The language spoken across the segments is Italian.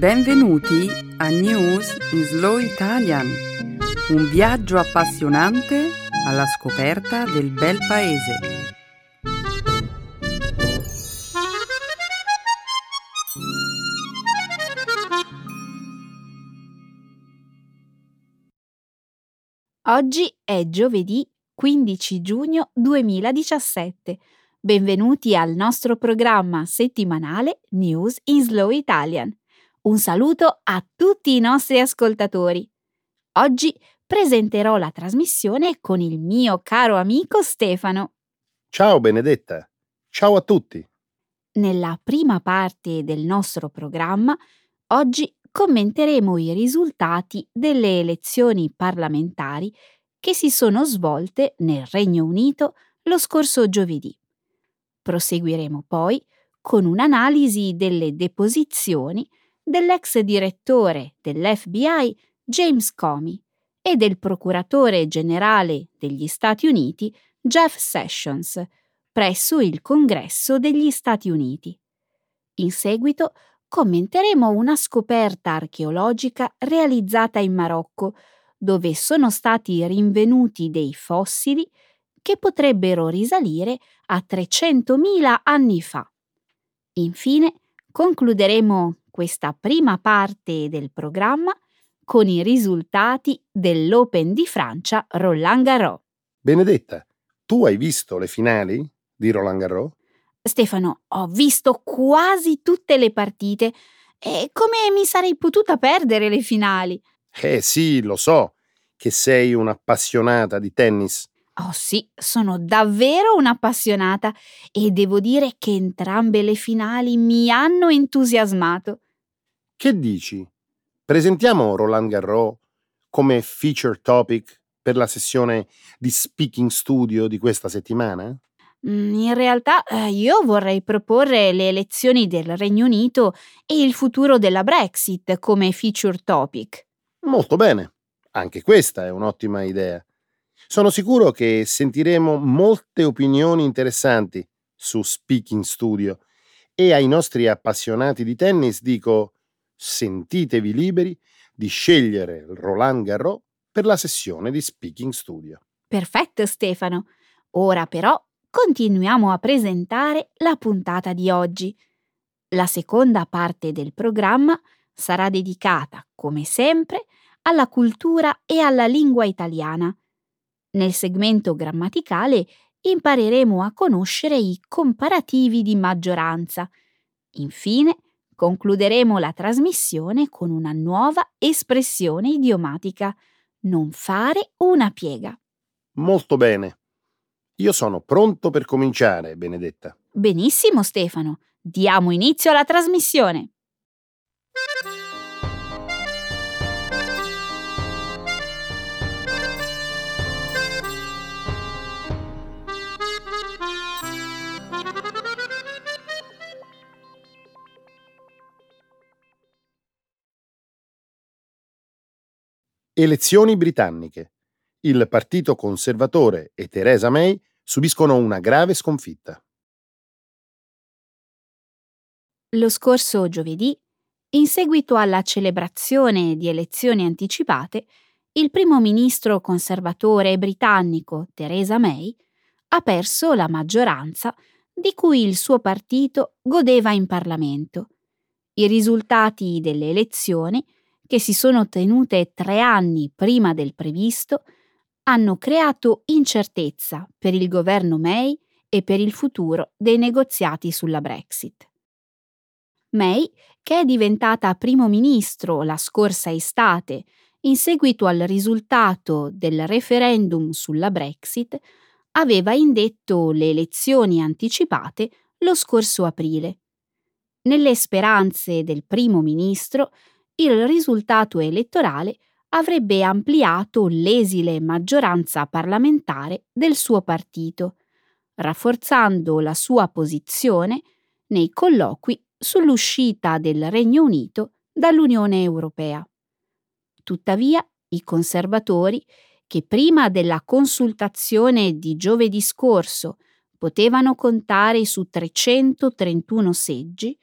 Benvenuti a News in Slow Italian, un viaggio appassionante alla scoperta del bel paese. Oggi è giovedì 15 giugno 2017. Benvenuti al nostro programma settimanale News in Slow Italian. Un saluto a tutti i nostri ascoltatori. Oggi presenterò la trasmissione con il mio caro amico Stefano. Ciao Benedetta. Ciao a tutti. Nella prima parte del nostro programma, oggi commenteremo i risultati delle elezioni parlamentari che si sono svolte nel Regno Unito lo scorso giovedì. Proseguiremo poi con un'analisi delle deposizioni dell'ex direttore dell'FBI James Comey e del procuratore generale degli Stati Uniti Jeff Sessions presso il Congresso degli Stati Uniti. In seguito commenteremo una scoperta archeologica realizzata in Marocco, dove sono stati rinvenuti dei fossili che potrebbero risalire a 300.000 anni fa. Infine, concluderemo questa prima parte del programma con i risultati dell'Open di Francia Roland Garros. Benedetta, tu hai visto le finali di Roland Garros? Stefano, ho visto quasi tutte le partite e come mi sarei potuta perdere le finali? Eh sì, lo so che sei un'appassionata di tennis. Oh sì, sono davvero un'appassionata e devo dire che entrambe le finali mi hanno entusiasmato. Che dici? Presentiamo Roland Garros come feature topic per la sessione di Speaking Studio di questa settimana? Mm, in realtà eh, io vorrei proporre le elezioni del Regno Unito e il futuro della Brexit come feature topic. Molto bene, anche questa è un'ottima idea. Sono sicuro che sentiremo molte opinioni interessanti su Speaking Studio e ai nostri appassionati di tennis dico sentitevi liberi di scegliere Roland Garros per la sessione di Speaking Studio. Perfetto Stefano. Ora però continuiamo a presentare la puntata di oggi. La seconda parte del programma sarà dedicata, come sempre, alla cultura e alla lingua italiana nel segmento grammaticale impareremo a conoscere i comparativi di maggioranza. Infine, concluderemo la trasmissione con una nuova espressione idiomatica. Non fare una piega. Molto bene. Io sono pronto per cominciare, Benedetta. Benissimo, Stefano. Diamo inizio alla trasmissione. Elezioni britanniche. Il Partito Conservatore e Theresa May subiscono una grave sconfitta. Lo scorso giovedì, in seguito alla celebrazione di elezioni anticipate, il primo ministro conservatore britannico Theresa May ha perso la maggioranza di cui il suo partito godeva in Parlamento. I risultati delle elezioni che si sono tenute tre anni prima del previsto, hanno creato incertezza per il governo May e per il futuro dei negoziati sulla Brexit. May, che è diventata primo ministro la scorsa estate in seguito al risultato del referendum sulla Brexit, aveva indetto le elezioni anticipate lo scorso aprile. Nelle speranze del primo ministro il risultato elettorale avrebbe ampliato l'esile maggioranza parlamentare del suo partito, rafforzando la sua posizione nei colloqui sull'uscita del Regno Unito dall'Unione Europea. Tuttavia, i conservatori, che prima della consultazione di giovedì scorso potevano contare su 331 seggi,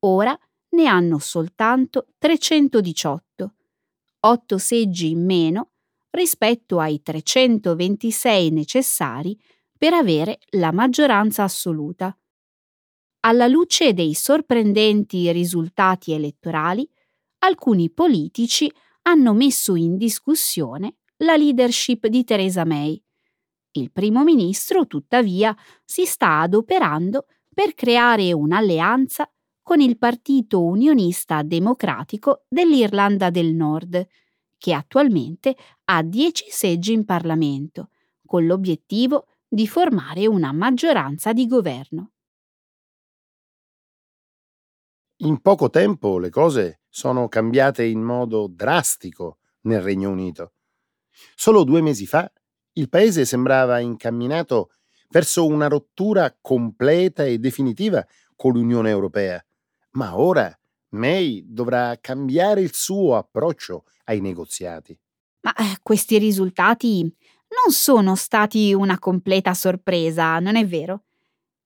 ora ne hanno soltanto 318, 8 seggi in meno rispetto ai 326 necessari per avere la maggioranza assoluta. Alla luce dei sorprendenti risultati elettorali, alcuni politici hanno messo in discussione la leadership di Theresa May. Il primo ministro, tuttavia, si sta adoperando per creare un'alleanza con il Partito Unionista Democratico dell'Irlanda del Nord, che attualmente ha 10 seggi in Parlamento, con l'obiettivo di formare una maggioranza di governo. In poco tempo le cose sono cambiate in modo drastico nel Regno Unito. Solo due mesi fa il paese sembrava incamminato verso una rottura completa e definitiva con l'Unione Europea, ma ora May dovrà cambiare il suo approccio ai negoziati. Ma eh, questi risultati non sono stati una completa sorpresa, non è vero?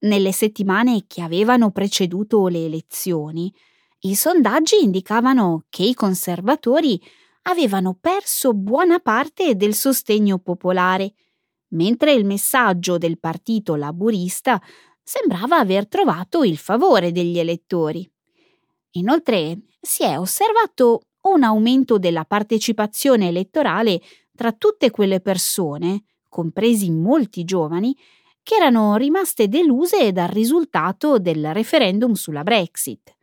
Nelle settimane che avevano preceduto le elezioni, i sondaggi indicavano che i conservatori avevano perso buona parte del sostegno popolare, mentre il messaggio del partito laburista sembrava aver trovato il favore degli elettori. Inoltre si è osservato un aumento della partecipazione elettorale tra tutte quelle persone, compresi molti giovani, che erano rimaste deluse dal risultato del referendum sulla Brexit.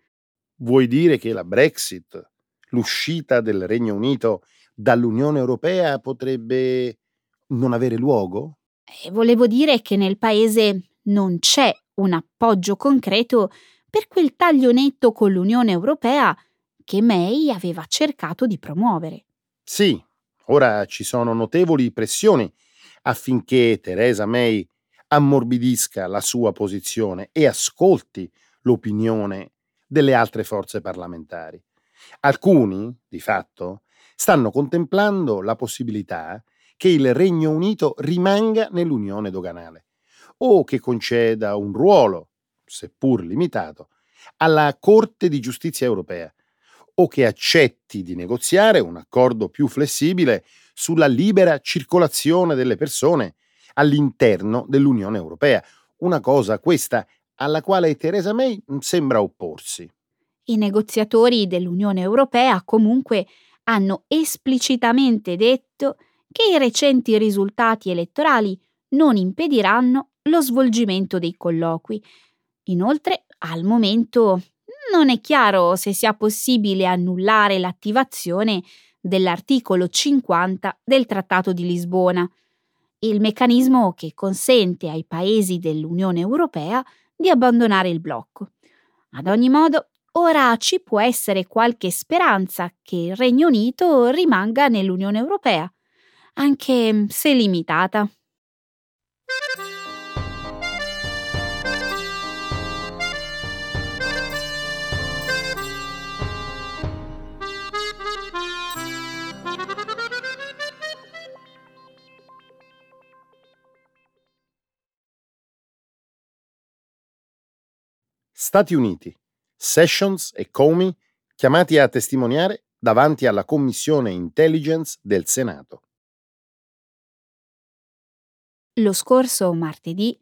Vuoi dire che la Brexit, l'uscita del Regno Unito dall'Unione Europea, potrebbe non avere luogo? E volevo dire che nel paese non c'è un appoggio concreto per quel taglio netto con l'Unione Europea che May aveva cercato di promuovere. Sì, ora ci sono notevoli pressioni affinché Theresa May ammorbidisca la sua posizione e ascolti l'opinione delle altre forze parlamentari. Alcuni, di fatto, stanno contemplando la possibilità che il Regno Unito rimanga nell'unione doganale o che conceda un ruolo, seppur limitato, alla Corte di giustizia europea o che accetti di negoziare un accordo più flessibile sulla libera circolazione delle persone all'interno dell'Unione Europea, una cosa questa alla quale Theresa May sembra opporsi. I negoziatori dell'Unione Europea comunque hanno esplicitamente detto che i recenti risultati elettorali non impediranno lo svolgimento dei colloqui. Inoltre, al momento non è chiaro se sia possibile annullare l'attivazione dell'articolo 50 del Trattato di Lisbona, il meccanismo che consente ai paesi dell'Unione Europea di abbandonare il blocco. Ad ogni modo, ora ci può essere qualche speranza che il Regno Unito rimanga nell'Unione Europea, anche se limitata. Stati Uniti, Sessions e Comey chiamati a testimoniare davanti alla Commissione Intelligence del Senato. Lo scorso martedì,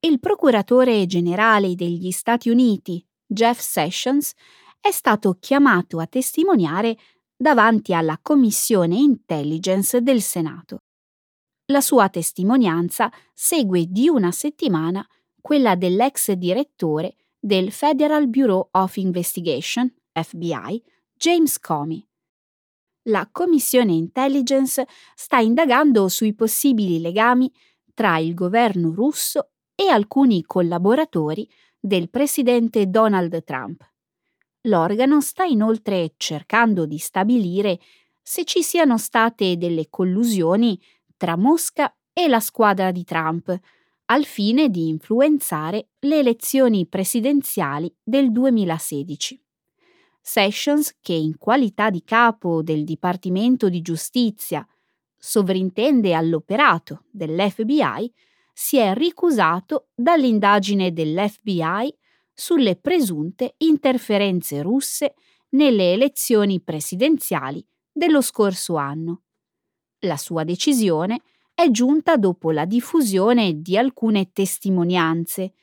il procuratore generale degli Stati Uniti, Jeff Sessions, è stato chiamato a testimoniare davanti alla Commissione Intelligence del Senato. La sua testimonianza segue di una settimana quella dell'ex direttore del Federal Bureau of Investigation, FBI, James Comey. La Commissione Intelligence sta indagando sui possibili legami tra il governo russo e alcuni collaboratori del presidente Donald Trump. L'organo sta inoltre cercando di stabilire se ci siano state delle collusioni tra Mosca e la squadra di Trump al fine di influenzare le elezioni presidenziali del 2016. Sessions, che in qualità di capo del Dipartimento di Giustizia sovrintende all'operato dell'FBI, si è ricusato dall'indagine dell'FBI sulle presunte interferenze russe nelle elezioni presidenziali dello scorso anno. La sua decisione è giunta dopo la diffusione di alcune testimonianze,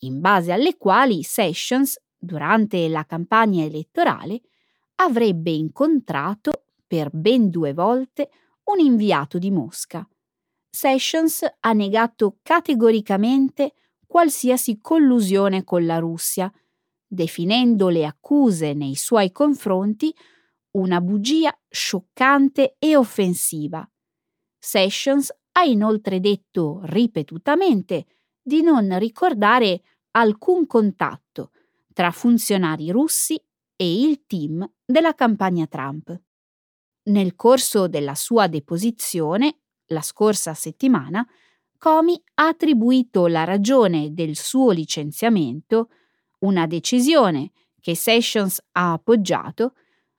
in base alle quali Sessions, durante la campagna elettorale, avrebbe incontrato per ben due volte un inviato di Mosca. Sessions ha negato categoricamente qualsiasi collusione con la Russia, definendo le accuse nei suoi confronti una bugia scioccante e offensiva. Sessions ha inoltre detto ripetutamente di non ricordare alcun contatto tra funzionari russi e il team della campagna Trump. Nel corso della sua deposizione, la scorsa settimana, Comey ha attribuito la ragione del suo licenziamento, una decisione che Sessions ha appoggiato,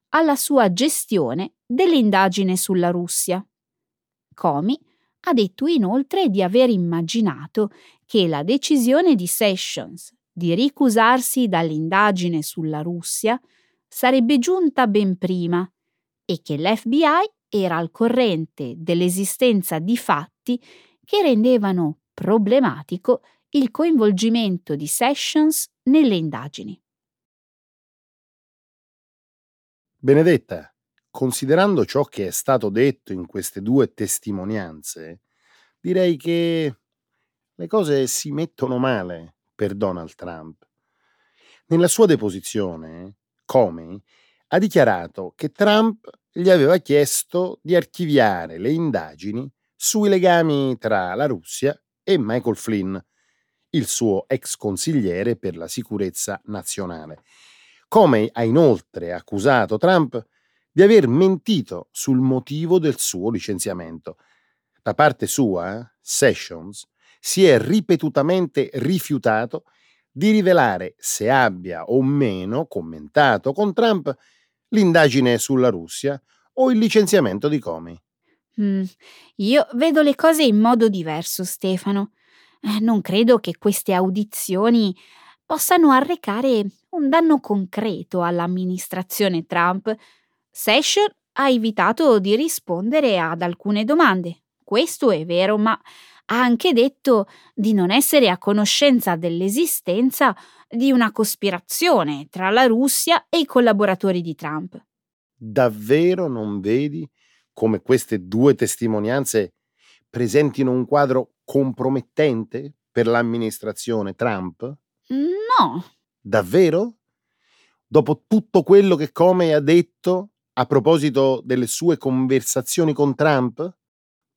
alla sua gestione dell'indagine sulla Russia. Comey ha detto inoltre di aver immaginato che la decisione di Sessions di ricusarsi dall'indagine sulla Russia sarebbe giunta ben prima e che l'FBI era al corrente dell'esistenza di fatti che rendevano problematico il coinvolgimento di Sessions nelle indagini. Benedetta, considerando ciò che è stato detto in queste due testimonianze, direi che le cose si mettono male per Donald Trump. Nella sua deposizione, Comey ha dichiarato che Trump gli aveva chiesto di archiviare le indagini sui legami tra la Russia e Michael Flynn, il suo ex consigliere per la sicurezza nazionale. Comey ha inoltre accusato Trump di aver mentito sul motivo del suo licenziamento. Da parte sua, Sessions si è ripetutamente rifiutato di rivelare se abbia o meno commentato con Trump l'indagine sulla Russia o il licenziamento di Comey. Mm, io vedo le cose in modo diverso, Stefano. Eh, non credo che queste audizioni possano arrecare un danno concreto all'amministrazione Trump. Session ha evitato di rispondere ad alcune domande. Questo è vero, ma ha anche detto di non essere a conoscenza dell'esistenza di una cospirazione tra la Russia e i collaboratori di Trump. Davvero non vedi come queste due testimonianze presentino un quadro compromettente per l'amministrazione Trump? No. Davvero? Dopo tutto quello che Comey ha detto a proposito delle sue conversazioni con Trump?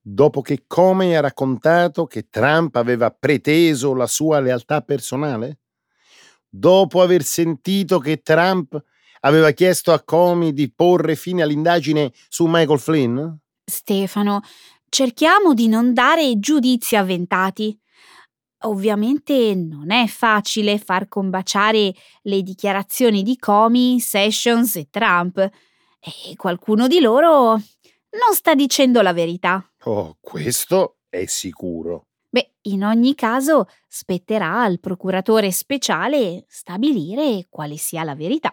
dopo che Comey ha raccontato che Trump aveva preteso la sua lealtà personale? Dopo aver sentito che Trump aveva chiesto a Comey di porre fine all'indagine su Michael Flynn? Stefano, cerchiamo di non dare giudizi avventati. Ovviamente non è facile far combaciare le dichiarazioni di Comey, Sessions e Trump. E qualcuno di loro non sta dicendo la verità. Oh, questo è sicuro. Beh, in ogni caso spetterà al procuratore speciale stabilire quale sia la verità.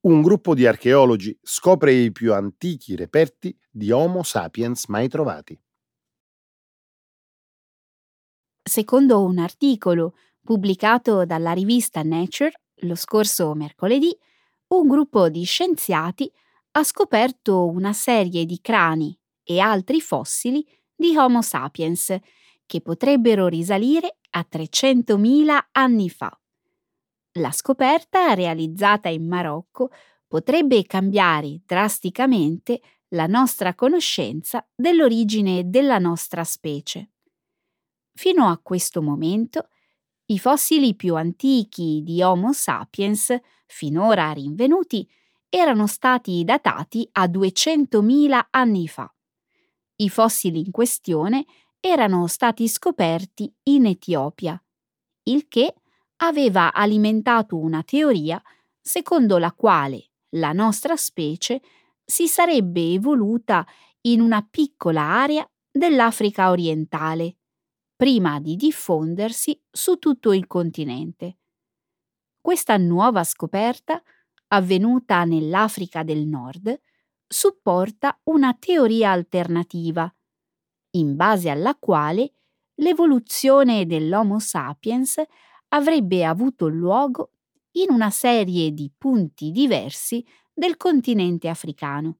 Un gruppo di archeologi scopre i più antichi reperti di Homo sapiens mai trovati. Secondo un articolo pubblicato dalla rivista Nature lo scorso mercoledì, un gruppo di scienziati ha scoperto una serie di crani e altri fossili di Homo sapiens che potrebbero risalire a 300.000 anni fa. La scoperta, realizzata in Marocco, potrebbe cambiare drasticamente la nostra conoscenza dell'origine della nostra specie. Fino a questo momento, i fossili più antichi di Homo sapiens, finora rinvenuti, erano stati datati a 200.000 anni fa. I fossili in questione erano stati scoperti in Etiopia, il che aveva alimentato una teoria secondo la quale la nostra specie si sarebbe evoluta in una piccola area dell'Africa orientale, prima di diffondersi su tutto il continente. Questa nuova scoperta, avvenuta nell'Africa del Nord, supporta una teoria alternativa, in base alla quale l'evoluzione dell'Homo sapiens avrebbe avuto luogo in una serie di punti diversi del continente africano.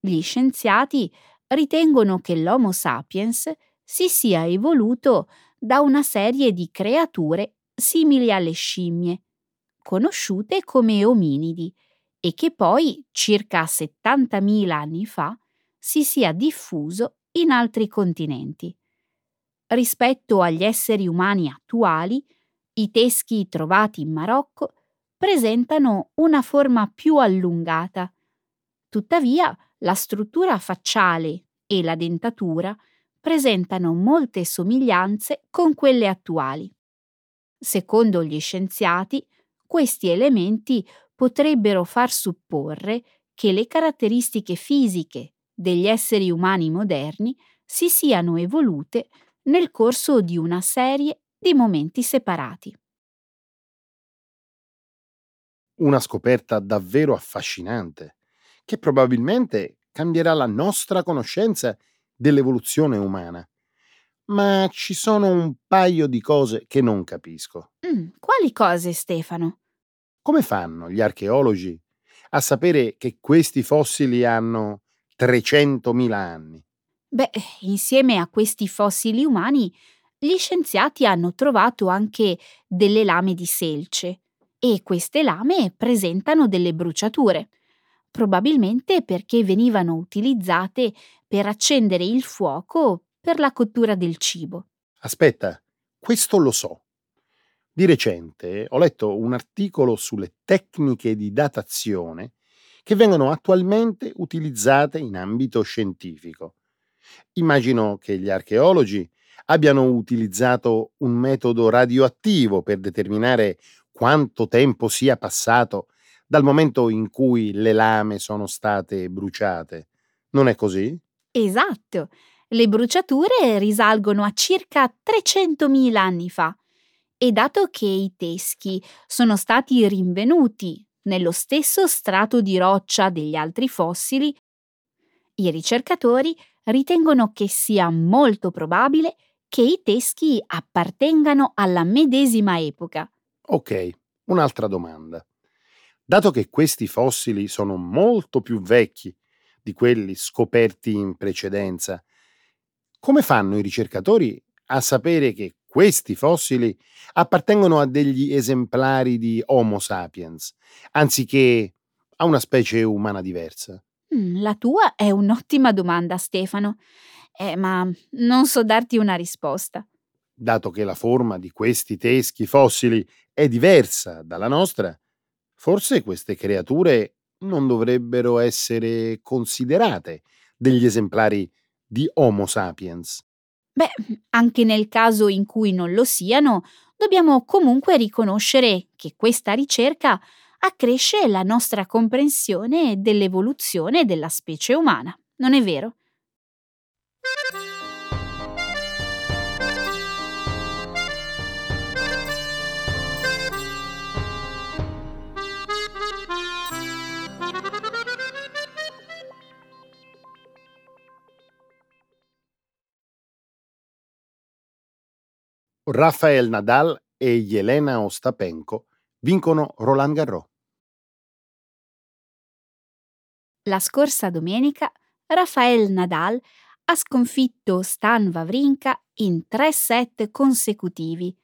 Gli scienziati ritengono che l'Homo sapiens si sia evoluto da una serie di creature simili alle scimmie, conosciute come ominidi, e che poi, circa 70.000 anni fa, si sia diffuso in altri continenti. Rispetto agli esseri umani attuali, i teschi trovati in Marocco presentano una forma più allungata. Tuttavia, la struttura facciale e la dentatura presentano molte somiglianze con quelle attuali. Secondo gli scienziati, questi elementi potrebbero far supporre che le caratteristiche fisiche degli esseri umani moderni si siano evolute nel corso di una serie di momenti separati. Una scoperta davvero affascinante, che probabilmente cambierà la nostra conoscenza dell'evoluzione umana. Ma ci sono un paio di cose che non capisco. Mm, quali cose, Stefano? Come fanno gli archeologi a sapere che questi fossili hanno 300.000 anni? Beh, insieme a questi fossili umani, gli scienziati hanno trovato anche delle lame di selce e queste lame presentano delle bruciature, probabilmente perché venivano utilizzate per accendere il fuoco per la cottura del cibo. Aspetta, questo lo so. Di recente ho letto un articolo sulle tecniche di datazione che vengono attualmente utilizzate in ambito scientifico. Immagino che gli archeologi abbiano utilizzato un metodo radioattivo per determinare quanto tempo sia passato dal momento in cui le lame sono state bruciate. Non è così? Esatto. Le bruciature risalgono a circa 300.000 anni fa e dato che i teschi sono stati rinvenuti nello stesso strato di roccia degli altri fossili, i ricercatori ritengono che sia molto probabile che i teschi appartengano alla medesima epoca. Ok, un'altra domanda. Dato che questi fossili sono molto più vecchi di quelli scoperti in precedenza, come fanno i ricercatori a sapere che questi fossili appartengono a degli esemplari di Homo sapiens, anziché a una specie umana diversa? Mm, la tua è un'ottima domanda, Stefano, eh, ma non so darti una risposta. Dato che la forma di questi teschi fossili è diversa dalla nostra, forse queste creature non dovrebbero essere considerate degli esemplari di Homo sapiens. Beh, anche nel caso in cui non lo siano, dobbiamo comunque riconoscere che questa ricerca accresce la nostra comprensione dell'evoluzione della specie umana, non è vero? Rafael Nadal e Jelena Ostapenko vincono Roland Garros. La scorsa domenica Rafael Nadal ha sconfitto Stan Wawrinka in tre set consecutivi,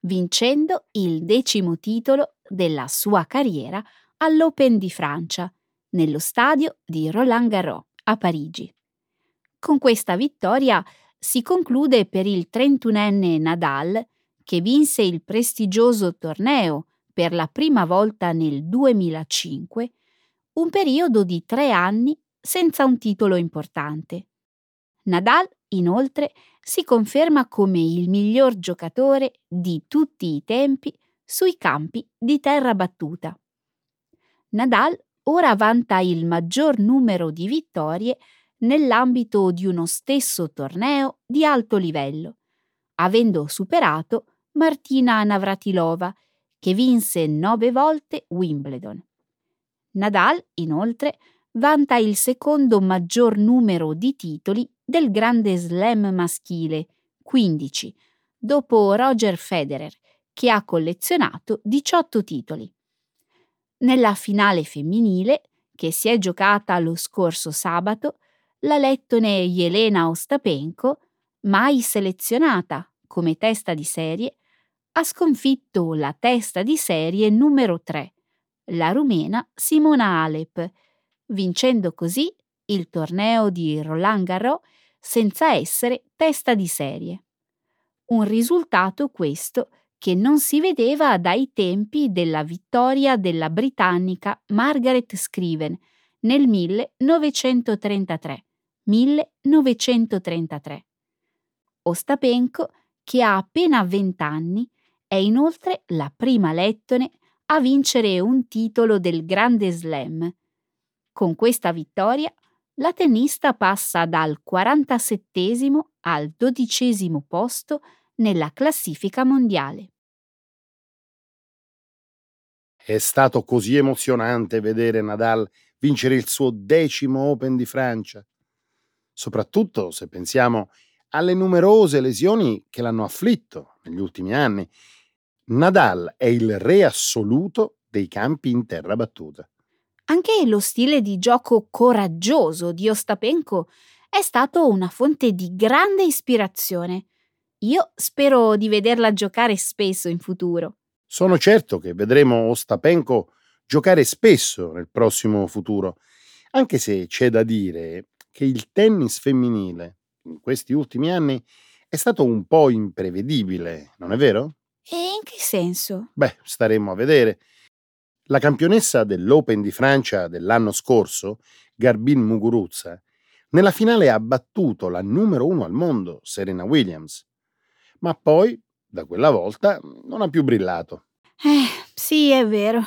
vincendo il decimo titolo della sua carriera all'Open di Francia, nello stadio di Roland Garros a Parigi. Con questa vittoria si conclude per il 31enne Nadal, che vinse il prestigioso torneo per la prima volta nel 2005, un periodo di tre anni senza un titolo importante. Nadal Inoltre si conferma come il miglior giocatore di tutti i tempi sui campi di terra battuta. Nadal ora vanta il maggior numero di vittorie nell'ambito di uno stesso torneo di alto livello, avendo superato Martina Navratilova, che vinse nove volte Wimbledon. Nadal, inoltre, vanta il secondo maggior numero di titoli del Grande Slam maschile, 15, dopo Roger Federer, che ha collezionato 18 titoli. Nella finale femminile, che si è giocata lo scorso sabato, la lettone Jelena Ostapenko, mai selezionata come testa di serie, ha sconfitto la testa di serie numero 3, la rumena Simona Alep, vincendo così il torneo di Roland Garros senza essere testa di serie. Un risultato questo che non si vedeva dai tempi della vittoria della britannica Margaret Scriven nel 1933. 1933. Ostapenko, che ha appena 20 anni, è inoltre la prima lettone a vincere un titolo del Grande Slam. Con questa vittoria la tennista passa dal 47 al 12 posto nella classifica mondiale. È stato così emozionante vedere Nadal vincere il suo decimo Open di Francia, soprattutto se pensiamo alle numerose lesioni che l'hanno afflitto negli ultimi anni Nadal è il re assoluto dei campi in terra battuta. Anche lo stile di gioco coraggioso di Ostapenko è stato una fonte di grande ispirazione. Io spero di vederla giocare spesso in futuro. Sono certo che vedremo Ostapenko giocare spesso nel prossimo futuro, anche se c'è da dire che il tennis femminile in questi ultimi anni è stato un po' imprevedibile, non è vero? E in che senso? Beh, staremo a vedere. La campionessa dell'Open di Francia dell'anno scorso, Garbin Muguruza, nella finale ha battuto la numero uno al mondo, Serena Williams. Ma poi, da quella volta, non ha più brillato. Eh, sì, è vero.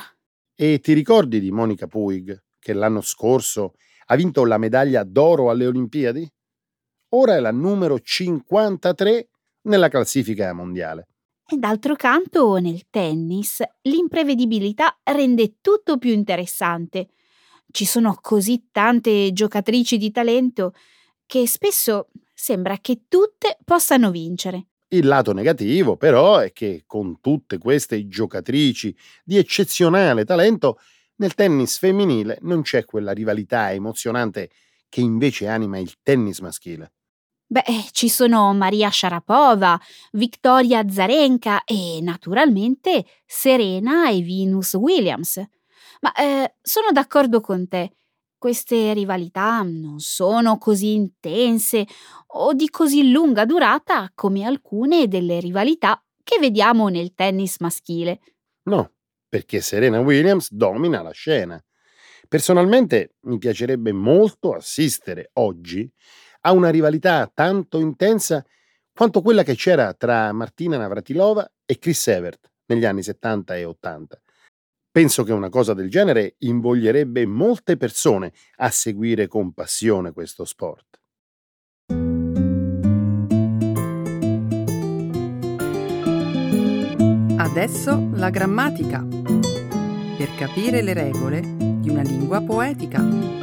E ti ricordi di Monica Puig, che l'anno scorso ha vinto la medaglia d'oro alle Olimpiadi? Ora è la numero 53 nella classifica mondiale. D'altro canto, nel tennis, l'imprevedibilità rende tutto più interessante. Ci sono così tante giocatrici di talento che spesso sembra che tutte possano vincere. Il lato negativo, però, è che con tutte queste giocatrici di eccezionale talento, nel tennis femminile non c'è quella rivalità emozionante che invece anima il tennis maschile. Beh, ci sono Maria Sharapova, Victoria Zarenka e naturalmente Serena e Venus Williams. Ma eh, sono d'accordo con te. Queste rivalità non sono così intense o di così lunga durata come alcune delle rivalità che vediamo nel tennis maschile. No, perché Serena Williams domina la scena. Personalmente mi piacerebbe molto assistere oggi a una rivalità tanto intensa quanto quella che c'era tra Martina Navratilova e Chris Evert negli anni 70 e 80. Penso che una cosa del genere invoglierebbe molte persone a seguire con passione questo sport. Adesso la grammatica. Per capire le regole di una lingua poetica.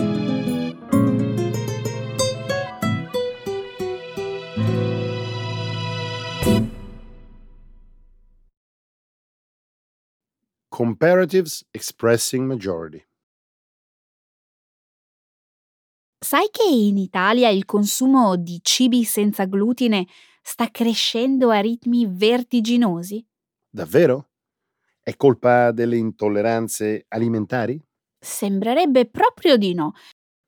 Comparatives Expressing Majority. Sai che in Italia il consumo di cibi senza glutine sta crescendo a ritmi vertiginosi? Davvero? È colpa delle intolleranze alimentari? Sembrerebbe proprio di no.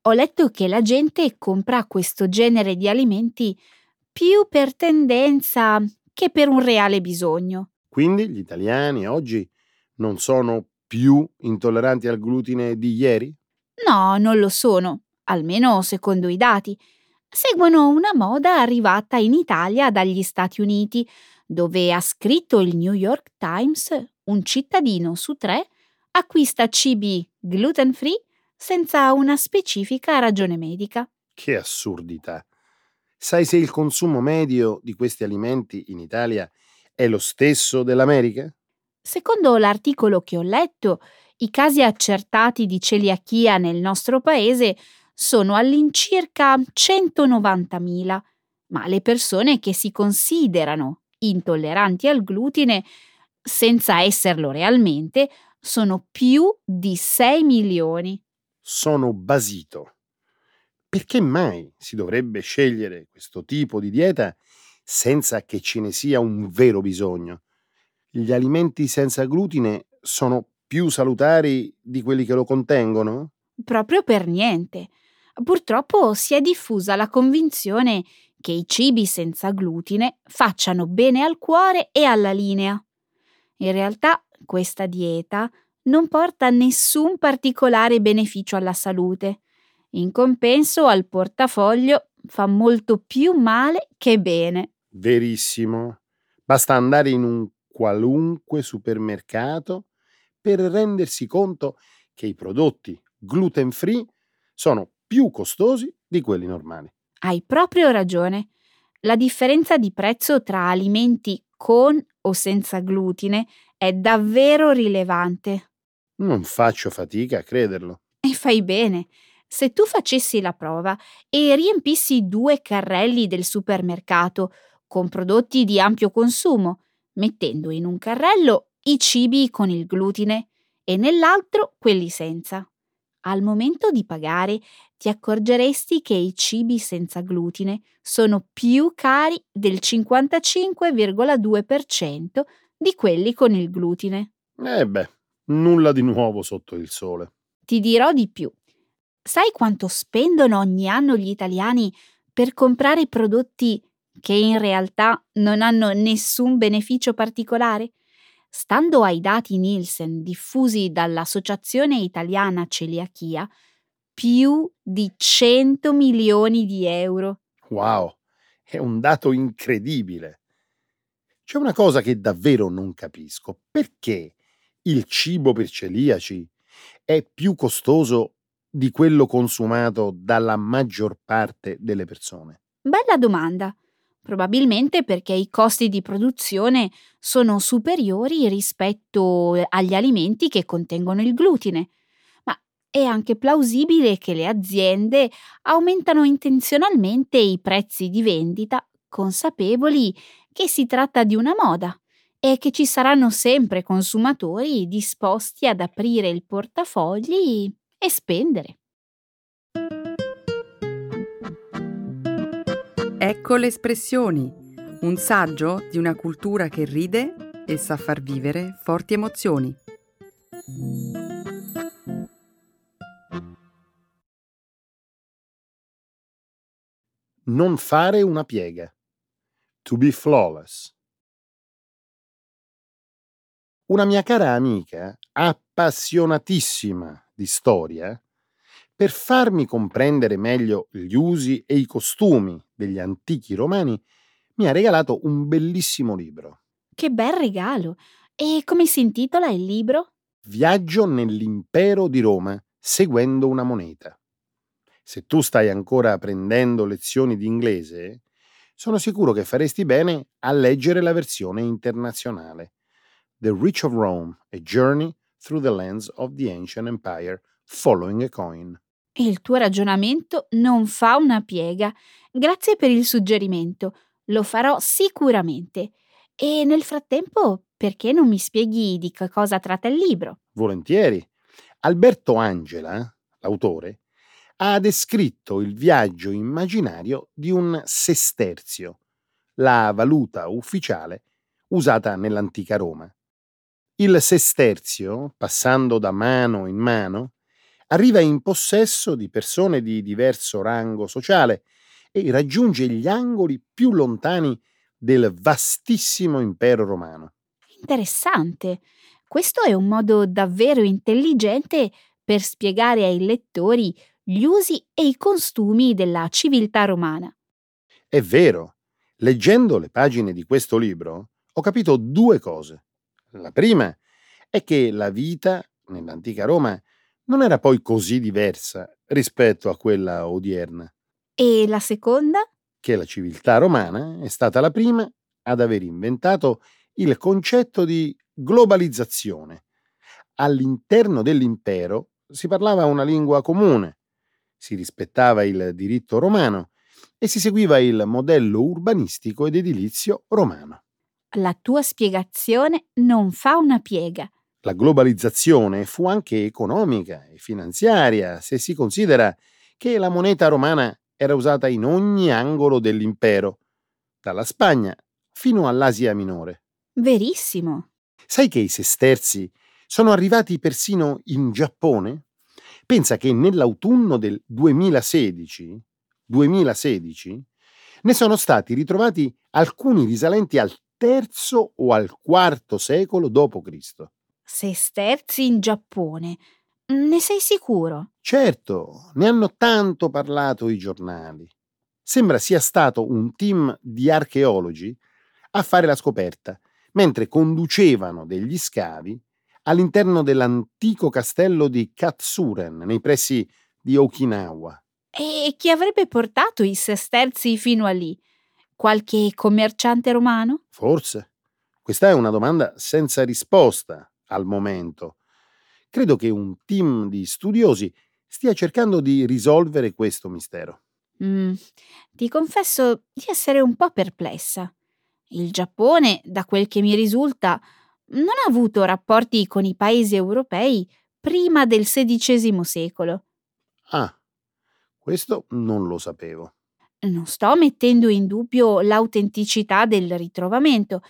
Ho letto che la gente compra questo genere di alimenti più per tendenza che per un reale bisogno. Quindi gli italiani oggi non sono più intolleranti al glutine di ieri? No, non lo sono, almeno secondo i dati. seguono una moda arrivata in Italia dagli Stati Uniti, dove ha scritto il New York Times un cittadino su tre acquista cibi gluten free senza una specifica ragione medica. Che assurdità! Sai se il consumo medio di questi alimenti in Italia è lo stesso dell'America? Secondo l'articolo che ho letto, i casi accertati di celiachia nel nostro paese sono all'incirca 190.000, ma le persone che si considerano intolleranti al glutine, senza esserlo realmente, sono più di 6 milioni. Sono basito. Perché mai si dovrebbe scegliere questo tipo di dieta senza che ce ne sia un vero bisogno? Gli alimenti senza glutine sono più salutari di quelli che lo contengono? Proprio per niente. Purtroppo si è diffusa la convinzione che i cibi senza glutine facciano bene al cuore e alla linea. In realtà questa dieta non porta nessun particolare beneficio alla salute. In compenso al portafoglio fa molto più male che bene. Verissimo. Basta andare in un qualunque supermercato per rendersi conto che i prodotti gluten free sono più costosi di quelli normali. Hai proprio ragione. La differenza di prezzo tra alimenti con o senza glutine è davvero rilevante. Non faccio fatica a crederlo. E fai bene. Se tu facessi la prova e riempissi due carrelli del supermercato con prodotti di ampio consumo, mettendo in un carrello i cibi con il glutine e nell'altro quelli senza. Al momento di pagare ti accorgeresti che i cibi senza glutine sono più cari del 55,2% di quelli con il glutine. Eh beh, nulla di nuovo sotto il sole. Ti dirò di più. Sai quanto spendono ogni anno gli italiani per comprare prodotti che in realtà non hanno nessun beneficio particolare? Stando ai dati Nielsen diffusi dall'Associazione Italiana Celiachia, più di 100 milioni di euro. Wow, è un dato incredibile. C'è una cosa che davvero non capisco. Perché il cibo per celiaci è più costoso di quello consumato dalla maggior parte delle persone? Bella domanda. Probabilmente perché i costi di produzione sono superiori rispetto agli alimenti che contengono il glutine è anche plausibile che le aziende aumentano intenzionalmente i prezzi di vendita, consapevoli che si tratta di una moda e che ci saranno sempre consumatori disposti ad aprire il portafogli e spendere. Ecco le espressioni, un saggio di una cultura che ride e sa far vivere forti emozioni. non fare una piega. To be flawless. Una mia cara amica, appassionatissima di storia, per farmi comprendere meglio gli usi e i costumi degli antichi romani, mi ha regalato un bellissimo libro. Che bel regalo! E come si intitola il libro? Viaggio nell'impero di Roma seguendo una moneta se tu stai ancora prendendo lezioni di inglese, sono sicuro che faresti bene a leggere la versione internazionale. The Reach of Rome, A Journey Through the Lens of the Ancient Empire, Following a Coin. Il tuo ragionamento non fa una piega. Grazie per il suggerimento. Lo farò sicuramente. E nel frattempo, perché non mi spieghi di che cosa tratta il libro? Volentieri. Alberto Angela, l'autore, ha descritto il viaggio immaginario di un sesterzio, la valuta ufficiale usata nell'antica Roma. Il sesterzio, passando da mano in mano, arriva in possesso di persone di diverso rango sociale e raggiunge gli angoli più lontani del vastissimo impero romano. Interessante. Questo è un modo davvero intelligente per spiegare ai lettori gli usi e i costumi della civiltà romana. È vero, leggendo le pagine di questo libro ho capito due cose. La prima è che la vita nell'antica Roma non era poi così diversa rispetto a quella odierna. E la seconda? Che la civiltà romana è stata la prima ad aver inventato il concetto di globalizzazione. All'interno dell'impero si parlava una lingua comune, si rispettava il diritto romano e si seguiva il modello urbanistico ed edilizio romano. La tua spiegazione non fa una piega. La globalizzazione fu anche economica e finanziaria se si considera che la moneta romana era usata in ogni angolo dell'impero, dalla Spagna fino all'Asia minore. Verissimo. Sai che i sesterzi sono arrivati persino in Giappone? Pensa che nell'autunno del 2016, 2016 ne sono stati ritrovati alcuni risalenti al terzo o al quarto secolo d.C. Sesterzi in Giappone. Ne sei sicuro? Certo, ne hanno tanto parlato i giornali. Sembra sia stato un team di archeologi a fare la scoperta, mentre conducevano degli scavi all'interno dell'antico castello di Katsuren, nei pressi di Okinawa. E chi avrebbe portato i sesterzi fino a lì? Qualche commerciante romano? Forse. Questa è una domanda senza risposta al momento. Credo che un team di studiosi stia cercando di risolvere questo mistero. Mm, ti confesso di essere un po' perplessa. Il Giappone, da quel che mi risulta, non ha avuto rapporti con i paesi europei prima del XVI secolo. Ah, questo non lo sapevo. Non sto mettendo in dubbio l'autenticità del ritrovamento.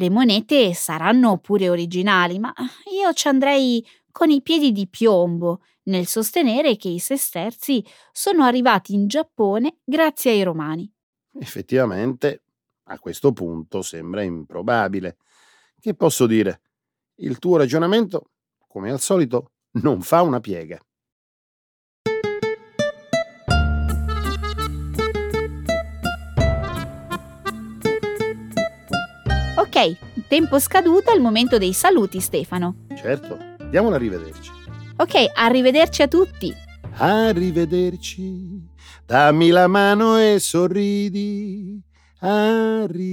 Le monete saranno pure originali, ma io ci andrei con i piedi di piombo nel sostenere che i sesterzi sono arrivati in Giappone grazie ai romani. Effettivamente, a questo punto sembra improbabile. Che posso dire? Il tuo ragionamento, come al solito, non fa una piega. Ok, tempo scaduto, è il momento dei saluti, Stefano. Certo, diamo a rivederci. Ok, arrivederci a tutti. Arrivederci, dammi la mano e sorridi. Arrivederci.